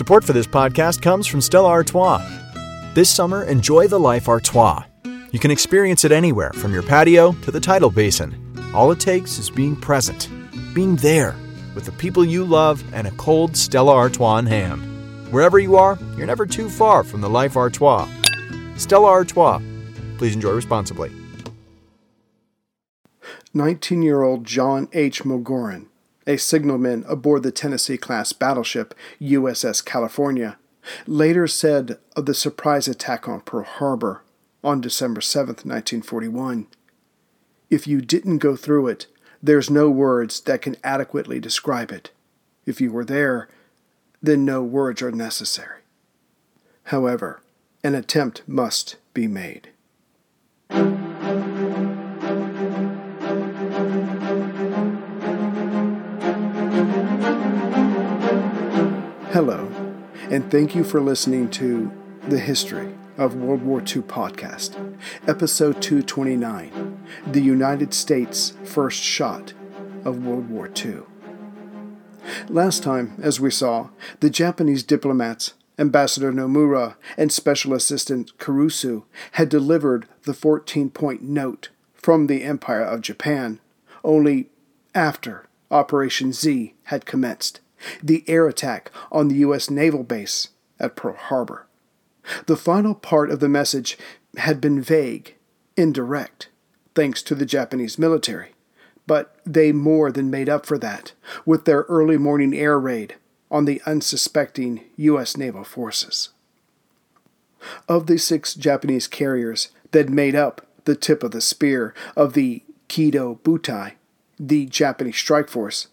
Support for this podcast comes from Stella Artois. This summer, enjoy the life Artois. You can experience it anywhere, from your patio to the tidal basin. All it takes is being present, being there, with the people you love and a cold Stella Artois in hand. Wherever you are, you're never too far from the life Artois. Stella Artois. Please enjoy responsibly. 19 year old John H. Mogorin, a signalman aboard the Tennessee class battleship USS California, later said of the surprise attack on Pearl Harbor on December 7, 1941 If you didn't go through it, there's no words that can adequately describe it. If you were there, then no words are necessary. However, an attempt must be made. Hello, and thank you for listening to The History of World War II podcast, episode 229 The United States First Shot of World War II. Last time, as we saw, the Japanese diplomats, Ambassador Nomura and Special Assistant Kurusu, had delivered the 14 point note from the Empire of Japan only after Operation Z had commenced the air attack on the U.S. naval base at Pearl Harbor. The final part of the message had been vague, indirect, thanks to the Japanese military, but they more than made up for that with their early morning air raid on the unsuspecting U.S. naval forces. Of the six Japanese carriers that made up the tip of the spear of the Kido Butai, the Japanese strike force,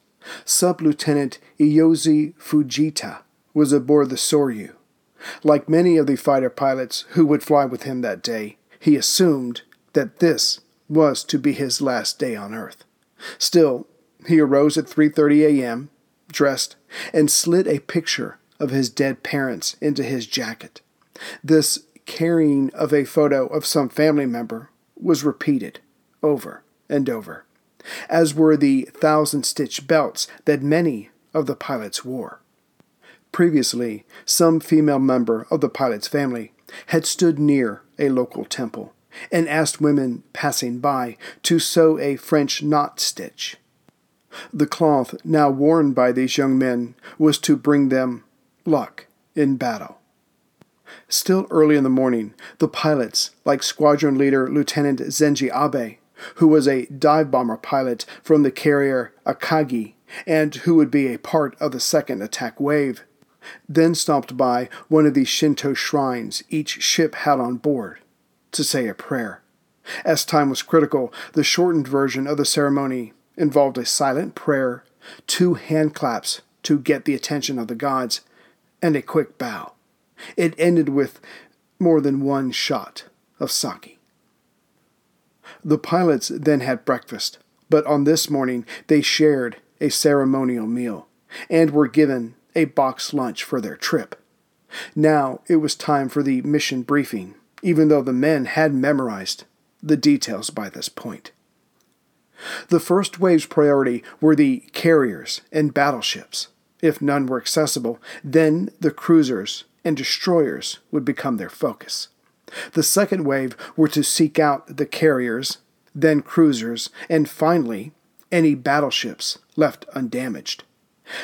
Sub Lieutenant Iyozo Fujita was aboard the Soryu. Like many of the fighter pilots who would fly with him that day, he assumed that this was to be his last day on Earth. Still, he arose at 3:30 a.m., dressed, and slid a picture of his dead parents into his jacket. This carrying of a photo of some family member was repeated over and over as were the thousand stitch belts that many of the pilots wore. Previously, some female member of the pilot's family had stood near a local temple and asked women passing by to sew a French knot stitch. The cloth now worn by these young men was to bring them luck in battle. Still early in the morning, the pilots, like squadron leader Lieutenant Zenji Abe, who was a dive bomber pilot from the carrier Akagi and who would be a part of the second attack wave, then stopped by one of the Shinto shrines each ship had on board to say a prayer. As time was critical, the shortened version of the ceremony involved a silent prayer, two hand claps to get the attention of the gods, and a quick bow. It ended with more than one shot of sake. The pilots then had breakfast, but on this morning they shared a ceremonial meal and were given a box lunch for their trip. Now it was time for the mission briefing, even though the men had memorized the details by this point. The first wave's priority were the carriers and battleships. If none were accessible, then the cruisers and destroyers would become their focus. The second wave were to seek out the carriers, then cruisers, and finally, any battleships left undamaged.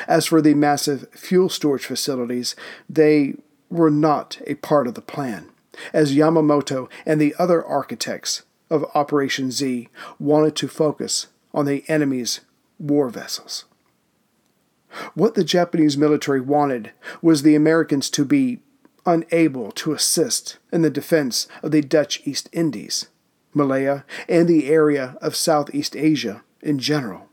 As for the massive fuel storage facilities, they were not a part of the plan, as Yamamoto and the other architects of Operation Z wanted to focus on the enemy's war vessels. What the Japanese military wanted was the Americans to be unable to assist in the defense of the Dutch East Indies, Malaya, and the area of Southeast Asia in general.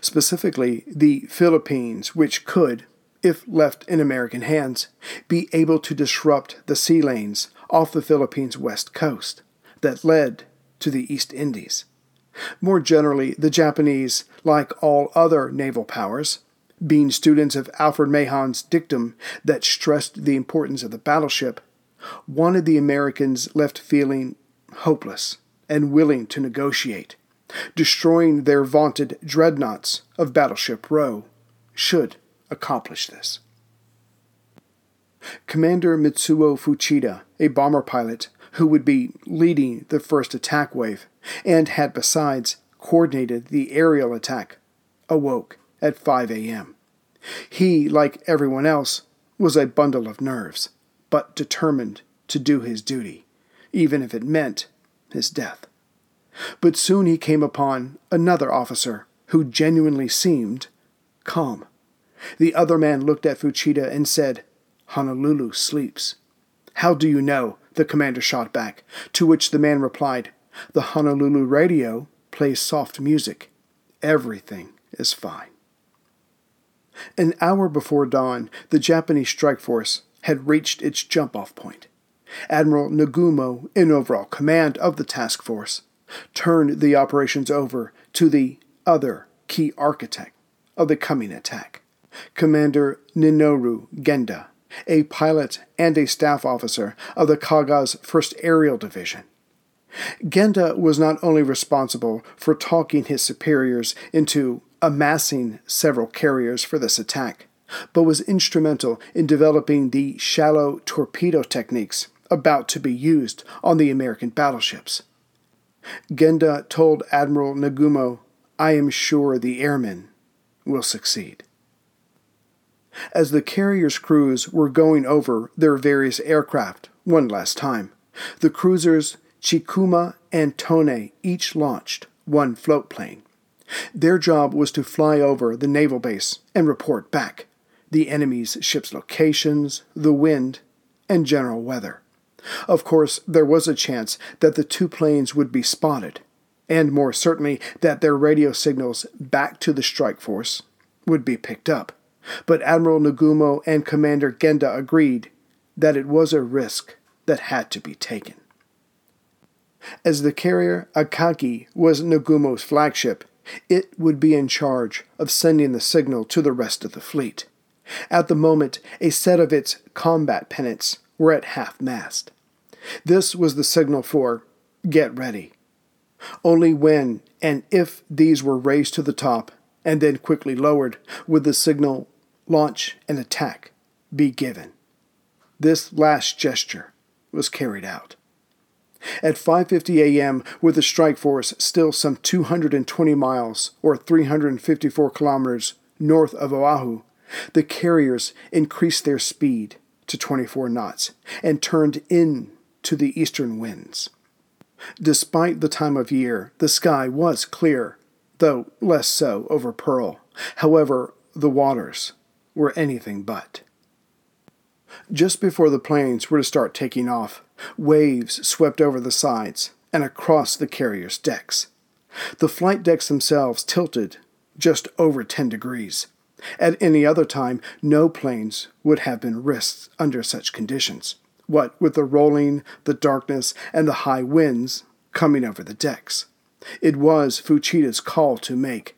Specifically, the Philippines, which could, if left in American hands, be able to disrupt the sea lanes off the Philippines' west coast that led to the East Indies. More generally, the Japanese, like all other naval powers, being students of Alfred Mahan's dictum that stressed the importance of the battleship, wanted the Americans left feeling hopeless and willing to negotiate. Destroying their vaunted dreadnoughts of Battleship Row should accomplish this. Commander Mitsuo Fuchida, a bomber pilot who would be leading the first attack wave and had besides coordinated the aerial attack, awoke at 5 a.m. He, like everyone else, was a bundle of nerves, but determined to do his duty, even if it meant his death. But soon he came upon another officer who genuinely seemed calm. The other man looked at Fuchida and said, Honolulu sleeps. How do you know? the commander shot back, to which the man replied, The Honolulu radio plays soft music. Everything is fine. An hour before dawn, the Japanese strike force had reached its jump off point. Admiral Nagumo, in overall command of the task force, turned the operations over to the other key architect of the coming attack, Commander Minoru Genda, a pilot and a staff officer of the Kaga's 1st Aerial Division. Genda was not only responsible for talking his superiors into amassing several carriers for this attack, but was instrumental in developing the shallow torpedo techniques about to be used on the American battleships. Genda told Admiral Nagumo, I am sure the airmen will succeed. As the carrier's crews were going over their various aircraft one last time, the cruisers Chikuma and Tone each launched one float plane. Their job was to fly over the naval base and report back the enemy's ship's locations, the wind, and general weather. Of course, there was a chance that the two planes would be spotted, and more certainly that their radio signals back to the strike force would be picked up. But Admiral Nagumo and Commander Genda agreed that it was a risk that had to be taken. As the carrier Akagi was Nagumo's flagship, it would be in charge of sending the signal to the rest of the fleet. At the moment, a set of its combat pennants were at half mast. This was the signal for get ready. Only when and if these were raised to the top and then quickly lowered would the signal launch and attack be given. This last gesture was carried out. At 5:50 a.m., with the strike force still some 220 miles or 354 kilometers north of Oahu, the carriers increased their speed to 24 knots and turned in to the eastern winds. Despite the time of year, the sky was clear, though less so over Pearl. However, the waters were anything but. Just before the planes were to start taking off, waves swept over the sides and across the carrier's decks. The flight decks themselves tilted just over 10 degrees. At any other time, no planes would have been risked under such conditions. What with the rolling, the darkness, and the high winds coming over the decks. It was Fuchida's call to make,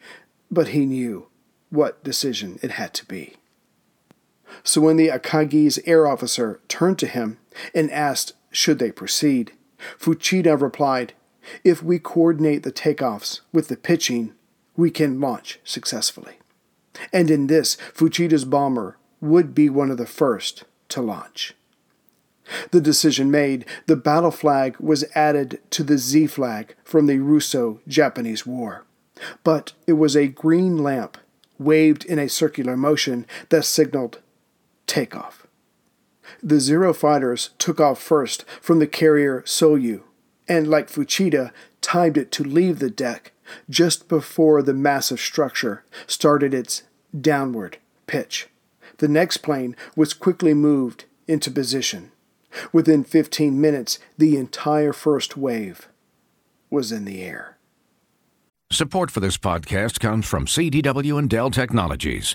but he knew what decision it had to be. So when the Akagi's air officer turned to him and asked should they proceed, Fuchida replied, If we coordinate the takeoffs with the pitching, we can launch successfully. And in this, Fuchida's bomber would be one of the first to launch. The decision made, the battle flag was added to the Z flag from the Russo Japanese War. But it was a green lamp waved in a circular motion that signaled takeoff. The Zero fighters took off first from the carrier Soryu, and like Fuchida, timed it to leave the deck just before the massive structure started its downward pitch. The next plane was quickly moved into position. Within 15 minutes, the entire first wave was in the air. Support for this podcast comes from CDW and Dell Technologies.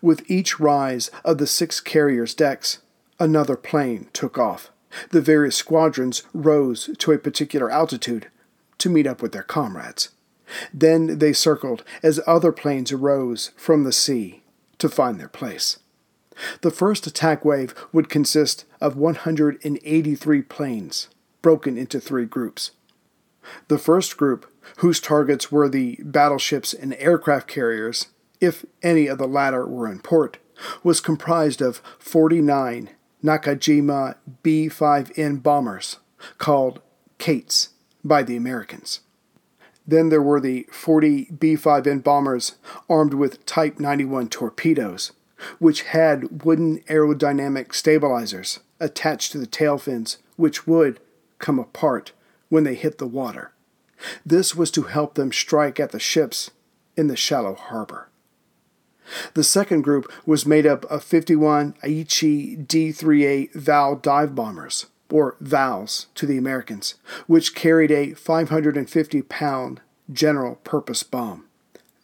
With each rise of the six carriers' decks, another plane took off. The various squadrons rose to a particular altitude to meet up with their comrades. Then they circled as other planes arose from the sea to find their place. The first attack wave would consist of 183 planes, broken into three groups. The first group, whose targets were the battleships and aircraft carriers, if any of the latter were in port, was comprised of 49 Nakajima B 5N bombers, called Kates by the Americans. Then there were the 40 B 5N bombers armed with Type 91 torpedoes, which had wooden aerodynamic stabilizers attached to the tail fins, which would come apart when they hit the water. This was to help them strike at the ships in the shallow harbor. The second group was made up of 51 Aichi D3A Val dive bombers, or VALs to the Americans, which carried a 550 pound general purpose bomb.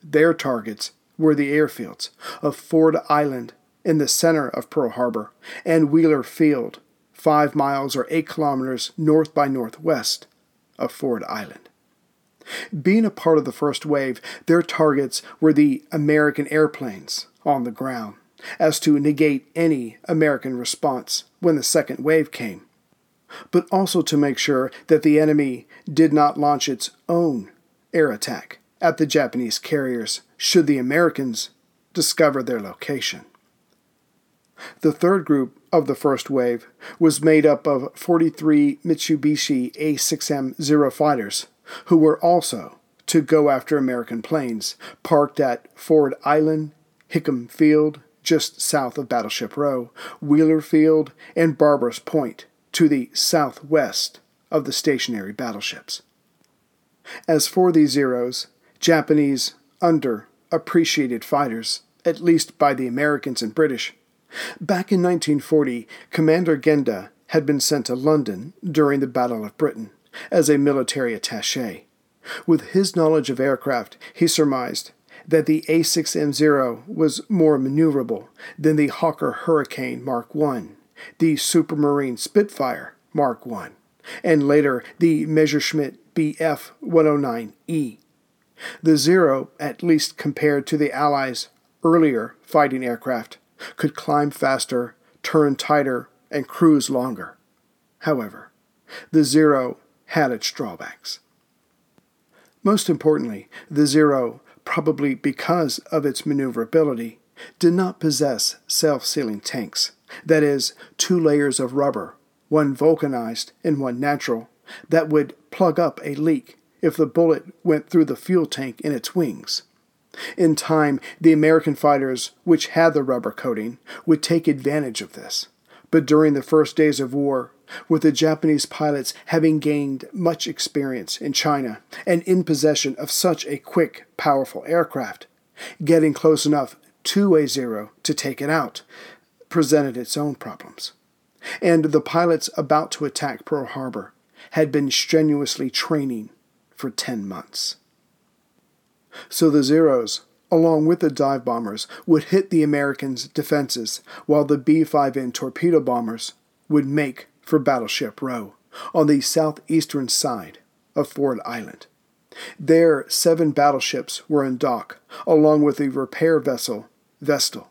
Their targets were the airfields of Ford Island in the center of Pearl Harbor and Wheeler Field, five miles or eight kilometers north by northwest of Ford Island. Being a part of the first wave, their targets were the American airplanes on the ground, as to negate any American response when the second wave came, but also to make sure that the enemy did not launch its own air attack at the Japanese carriers should the Americans discover their location. The third group of the first wave was made up of 43 Mitsubishi A6M Zero fighters who were also to go after American planes parked at Ford Island, Hickam Field, just south of Battleship Row, Wheeler Field, and Barbers Point, to the southwest of the stationary battleships. As for these Zeros, Japanese underappreciated fighters, at least by the Americans and British, back in 1940, Commander Genda had been sent to London during the Battle of Britain as a military attache. With his knowledge of aircraft, he surmised that the A6M0 was more maneuverable than the Hawker Hurricane Mark I, the Supermarine Spitfire Mark I, and later the Messerschmitt Bf 109E. The Zero, at least compared to the Allies' earlier fighting aircraft, could climb faster, turn tighter, and cruise longer. However, the Zero had its drawbacks. Most importantly, the Zero, probably because of its maneuverability, did not possess self sealing tanks, that is, two layers of rubber, one vulcanized and one natural, that would plug up a leak if the bullet went through the fuel tank in its wings. In time, the American fighters, which had the rubber coating, would take advantage of this. But during the first days of war, with the Japanese pilots having gained much experience in China and in possession of such a quick, powerful aircraft, getting close enough to a zero to take it out presented its own problems. And the pilots about to attack Pearl Harbor had been strenuously training for 10 months. So the Zeros, along with the dive bombers, would hit the Americans' defenses, while the B 5N torpedo bombers would make for Battleship Row on the southeastern side of Ford Island. There, seven battleships were in dock, along with the repair vessel Vestal.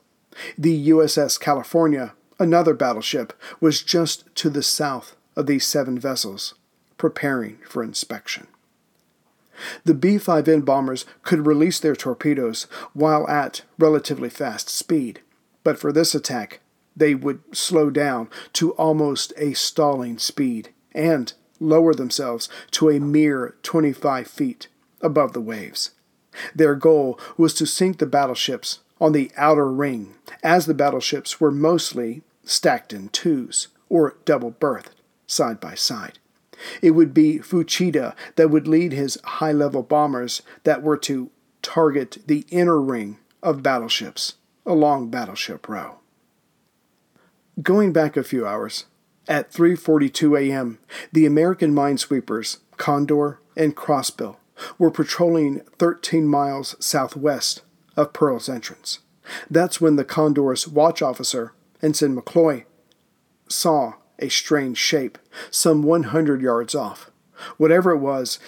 The USS California, another battleship, was just to the south of these seven vessels, preparing for inspection. The B 5N bombers could release their torpedoes while at relatively fast speed, but for this attack, they would slow down to almost a stalling speed and lower themselves to a mere 25 feet above the waves. Their goal was to sink the battleships on the outer ring, as the battleships were mostly stacked in twos or double berthed side by side. It would be Fuchida that would lead his high level bombers that were to target the inner ring of battleships along Battleship Row. Going back a few hours, at 3:42 a.m., the American minesweepers Condor and Crossbill were patrolling 13 miles southwest of Pearl's entrance. That's when the Condor's watch officer, Ensign McCloy, saw a strange shape some 100 yards off. Whatever it was,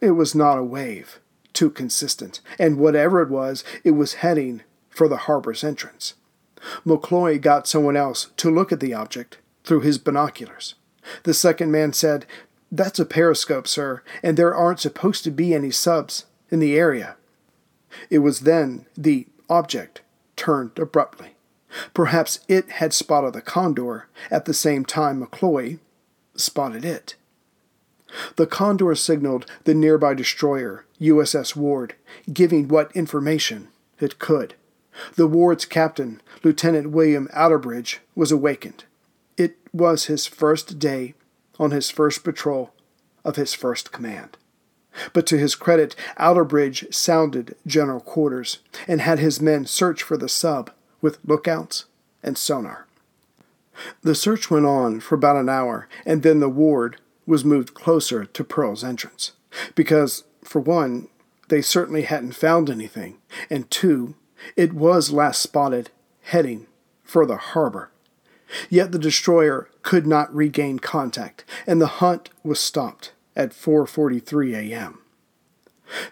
it was not a wave, too consistent, and whatever it was, it was heading for the harbor's entrance. McCloy got someone else to look at the object through his binoculars. The second man said, That's a periscope, sir, and there aren't supposed to be any subs in the area. It was then the object turned abruptly. Perhaps it had spotted the condor at the same time McCloy spotted it. The condor signaled the nearby destroyer, USS Ward, giving what information it could. The Ward's captain, Lieutenant William Outerbridge, was awakened. It was his first day on his first patrol of his first command. But to his credit, Outerbridge sounded general quarters and had his men search for the sub with lookouts and sonar. The search went on for about an hour, and then the ward was moved closer to Pearl's entrance. Because, for one, they certainly hadn't found anything, and two, it was last spotted heading for the harbor. Yet the destroyer could not regain contact, and the hunt was stopped at 4:43 a.m.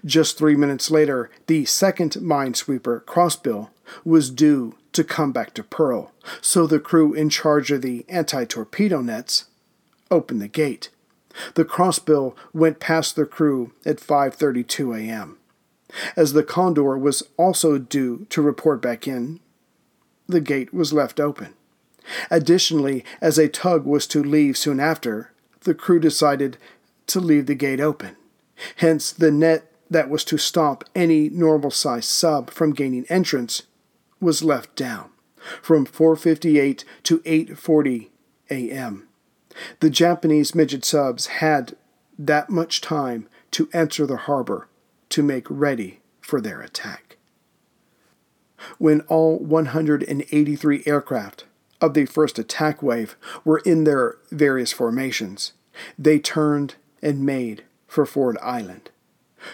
Just 3 minutes later, the second minesweeper, Crossbill, was due to come back to Pearl, so the crew in charge of the anti-torpedo nets opened the gate. The Crossbill went past the crew at 5:32 a.m. As the Condor was also due to report back in, the gate was left open. Additionally, as a tug was to leave soon after, the crew decided to leave the gate open. Hence, the net that was to stop any normal sized sub from gaining entrance was left down from 4:58 to 8:40 a.m. The Japanese midget subs had that much time to enter the harbor to make ready for their attack. When all 183 aircraft of the first attack wave were in their various formations, they turned and made for Ford Island.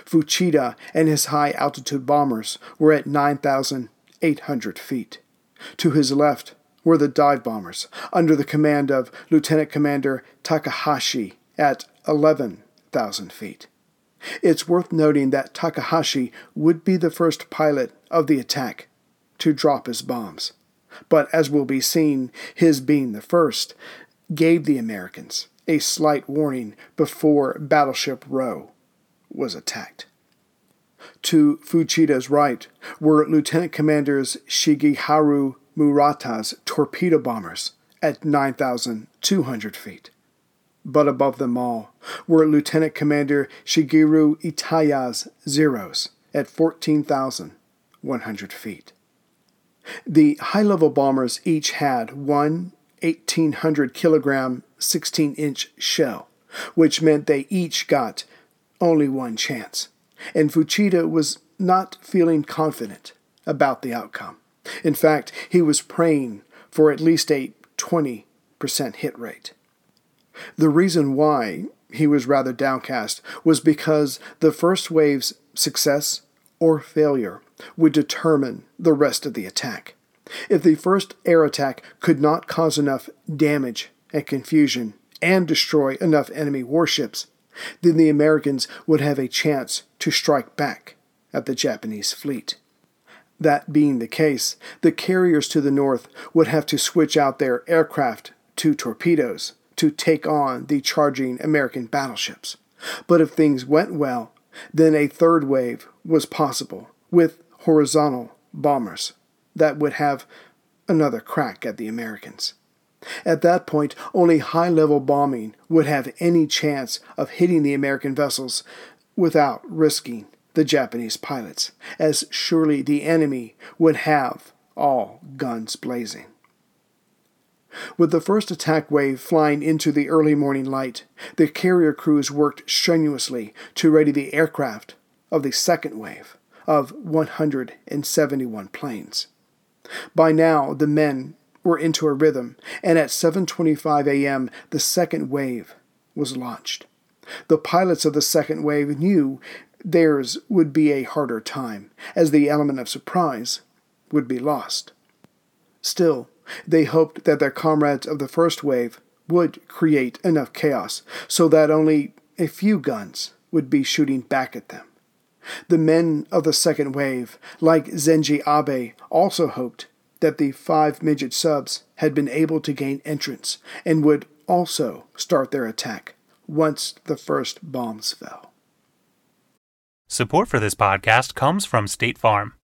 Fuchida and his high altitude bombers were at 9,800 feet. To his left were the dive bombers, under the command of Lieutenant Commander Takahashi at 11,000 feet. It's worth noting that Takahashi would be the first pilot of the attack to drop his bombs. But as will be seen, his being the first gave the Americans a slight warning before Battleship Row was attacked. To Fuchida's right were Lieutenant Commanders Shigeharu Murata's torpedo bombers at 9,200 feet. But above them all were Lieutenant Commander Shigeru Itaya's Zeros at 14,100 feet. The high level bombers each had one 1,800 kilogram 16 inch shell, which meant they each got only one chance. And Fuchida was not feeling confident about the outcome. In fact, he was praying for at least a 20% hit rate. The reason why he was rather downcast was because the first wave's success or failure would determine the rest of the attack. If the first air attack could not cause enough damage and confusion and destroy enough enemy warships, then the Americans would have a chance to strike back at the Japanese fleet. That being the case, the carriers to the north would have to switch out their aircraft to torpedoes to take on the charging American battleships. But if things went well, then a third wave was possible with horizontal bombers that would have another crack at the Americans. At that point, only high level bombing would have any chance of hitting the American vessels without risking the Japanese pilots, as surely the enemy would have all guns blazing. With the first attack wave flying into the early morning light, the carrier crews worked strenuously to ready the aircraft of the second wave of 171 planes. By now, the men were into a rhythm, and at 7:25 a.m., the second wave was launched. The pilots of the second wave knew theirs would be a harder time, as the element of surprise would be lost. Still, they hoped that their comrades of the first wave would create enough chaos so that only a few guns would be shooting back at them. The men of the second wave, like Zenji Abe, also hoped that the five midget subs had been able to gain entrance and would also start their attack once the first bombs fell. Support for this podcast comes from State Farm.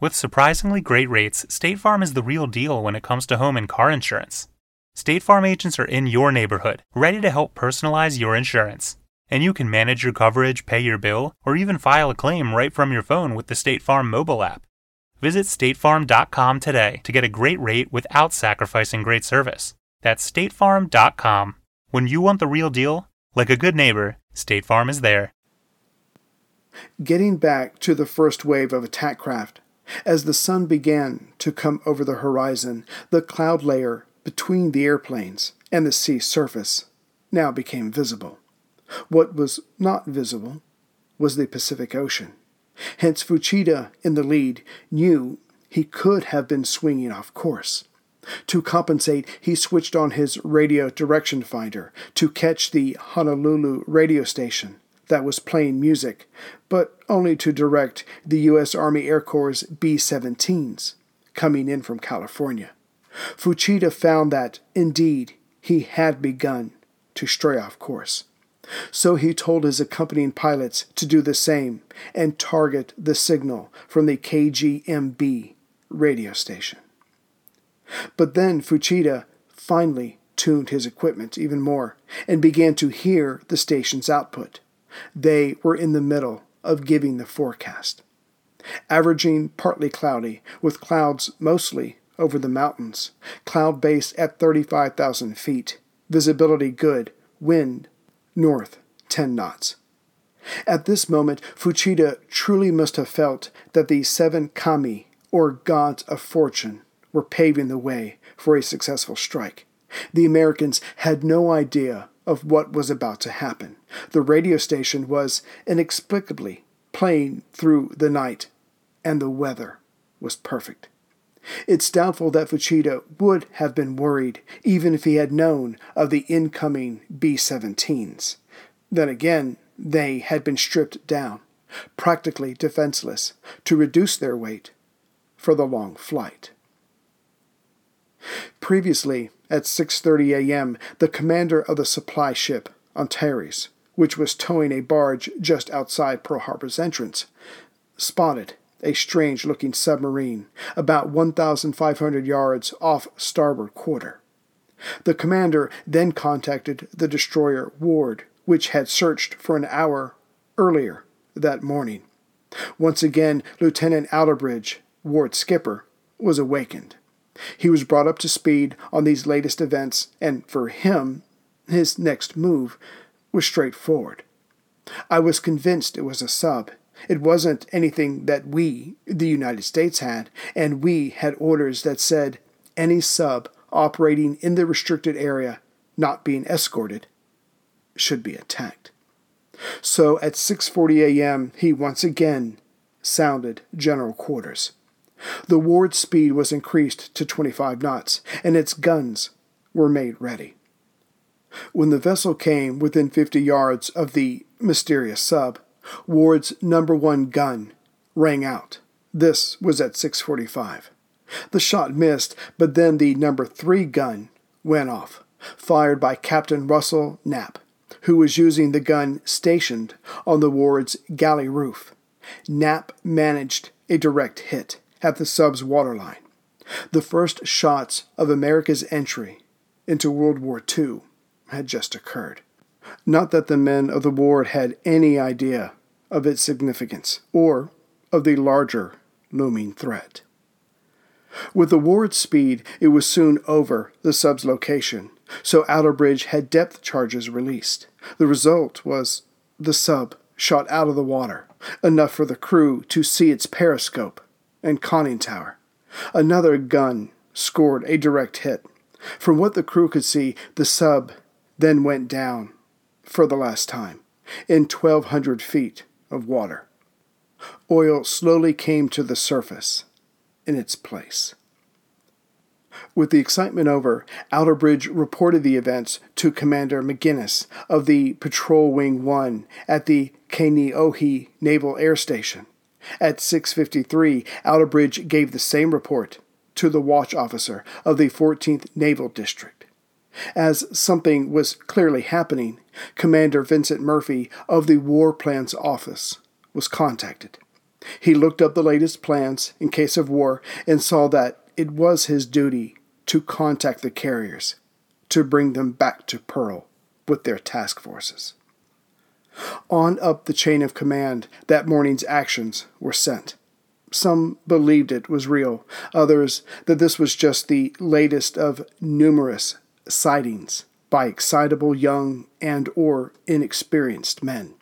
With surprisingly great rates, State Farm is the real deal when it comes to home and car insurance. State Farm agents are in your neighborhood, ready to help personalize your insurance. And you can manage your coverage, pay your bill, or even file a claim right from your phone with the State Farm mobile app. Visit statefarm.com today to get a great rate without sacrificing great service. That's statefarm.com. When you want the real deal, like a good neighbor, State Farm is there. Getting back to the first wave of attack craft, as the sun began to come over the horizon, the cloud layer between the airplanes and the sea surface now became visible. What was not visible was the Pacific Ocean. Hence, Fuchida, in the lead, knew he could have been swinging off course. To compensate, he switched on his radio direction finder to catch the Honolulu radio station that was playing music, but only to direct the U.S. Army Air Corps B 17s coming in from California. Fuchida found that, indeed, he had begun to stray off course. So he told his accompanying pilots to do the same and target the signal from the KGMB radio station. But then Fuchida finally tuned his equipment even more and began to hear the station's output. They were in the middle of giving the forecast. Averaging partly cloudy, with clouds mostly over the mountains, cloud base at 35,000 feet, visibility good, wind north 10 knots. At this moment, Fuchida truly must have felt that the seven kami, or gods of fortune, were paving the way for a successful strike. The Americans had no idea of what was about to happen. The radio station was inexplicably playing through the night, and the weather was perfect. It's doubtful that Fuchida would have been worried even if he had known of the incoming B 17s. Then again, they had been stripped down, practically defenseless, to reduce their weight for the long flight. Previously, at 6:30 a.m., the commander of the supply ship Antares, which was towing a barge just outside Pearl Harbor's entrance, spotted a strange looking submarine about 1,500 yards off starboard quarter. The commander then contacted the destroyer Ward, which had searched for an hour earlier that morning. Once again, Lieutenant Outerbridge, Ward's skipper, was awakened. He was brought up to speed on these latest events, and for him, his next move was straightforward. I was convinced it was a sub, it wasn't anything that we, the United States, had, and we had orders that said any sub operating in the restricted area not being escorted should be attacked. So at 6:40 a.m., he once again sounded general quarters. The Ward's speed was increased to 25 knots, and its guns were made ready. When the vessel came within 50 yards of the mysterious sub, Ward's number one gun rang out. This was at 645. The shot missed, but then the number three gun went off, fired by Captain Russell Knapp, who was using the gun stationed on the ward's galley roof. Knapp managed a direct hit at the sub's waterline. The first shots of America's entry into World War II had just occurred. Not that the men of the ward had any idea of its significance or of the larger looming threat. With the ward speed, it was soon over the sub's location, so Outerbridge had depth charges released. The result was the sub shot out of the water, enough for the crew to see its periscope and conning tower. Another gun scored a direct hit. From what the crew could see, the sub then went down for the last time in 1,200 feet of water. Oil slowly came to the surface, in its place. With the excitement over, Outerbridge reported the events to Commander McGinnis of the Patrol Wing 1 at the Kaneohe Naval Air Station. At 6:53, Outerbridge gave the same report to the watch officer of the 14th Naval District. As something was clearly happening, Commander Vincent Murphy of the War Plans Office was contacted. He looked up the latest plans in case of war and saw that it was his duty to contact the carriers to bring them back to Pearl with their task forces. On up the chain of command, that morning's actions were sent. Some believed it was real, others that this was just the latest of numerous sightings by excitable young and or inexperienced men.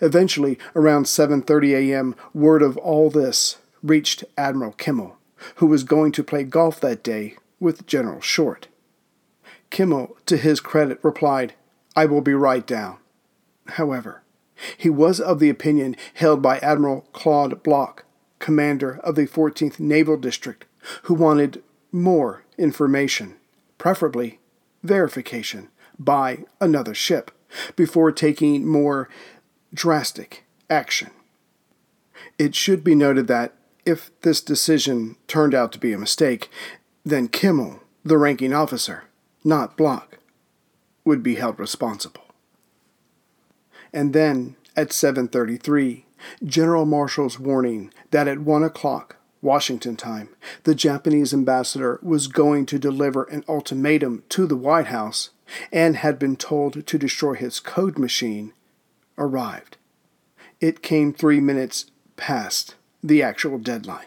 Eventually, around 7:30 a.m., word of all this reached Admiral Kimmel, who was going to play golf that day with General Short. Kimmel, to his credit, replied, I will be right down. However, he was of the opinion held by Admiral Claude Bloch, commander of the 14th Naval District, who wanted more information, preferably verification, by another ship, before taking more drastic action. It should be noted that if this decision turned out to be a mistake, then Kimmel, the ranking officer, not Bloch, would be held responsible. And then at 7:33, General Marshall's warning that at 1 o'clock Washington time, the Japanese ambassador was going to deliver an ultimatum to the White House and had been told to destroy his code machine, arrived. It came three minutes past the actual deadline.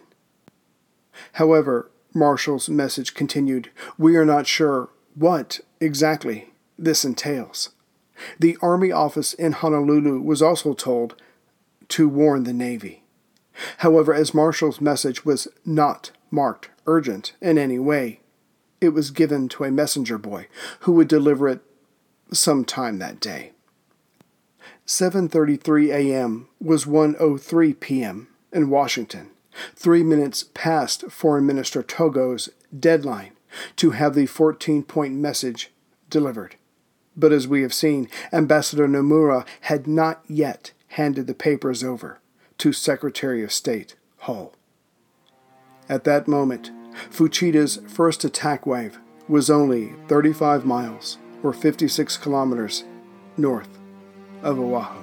However, Marshall's message continued We are not sure what exactly this entails. The Army office in Honolulu was also told to warn the Navy. However, as Marshall's message was not marked urgent in any way, it was given to a messenger boy who would deliver it sometime that day. 7:33 a.m. was 1:03 p.m. in Washington, 3 minutes past Foreign Minister Togo's deadline to have the 14-point message delivered. But as we have seen, Ambassador Nomura had not yet handed the papers over to Secretary of State Hull. At that moment, Fuchida's first attack wave was only 35 miles or 56 kilometers north of Oahu.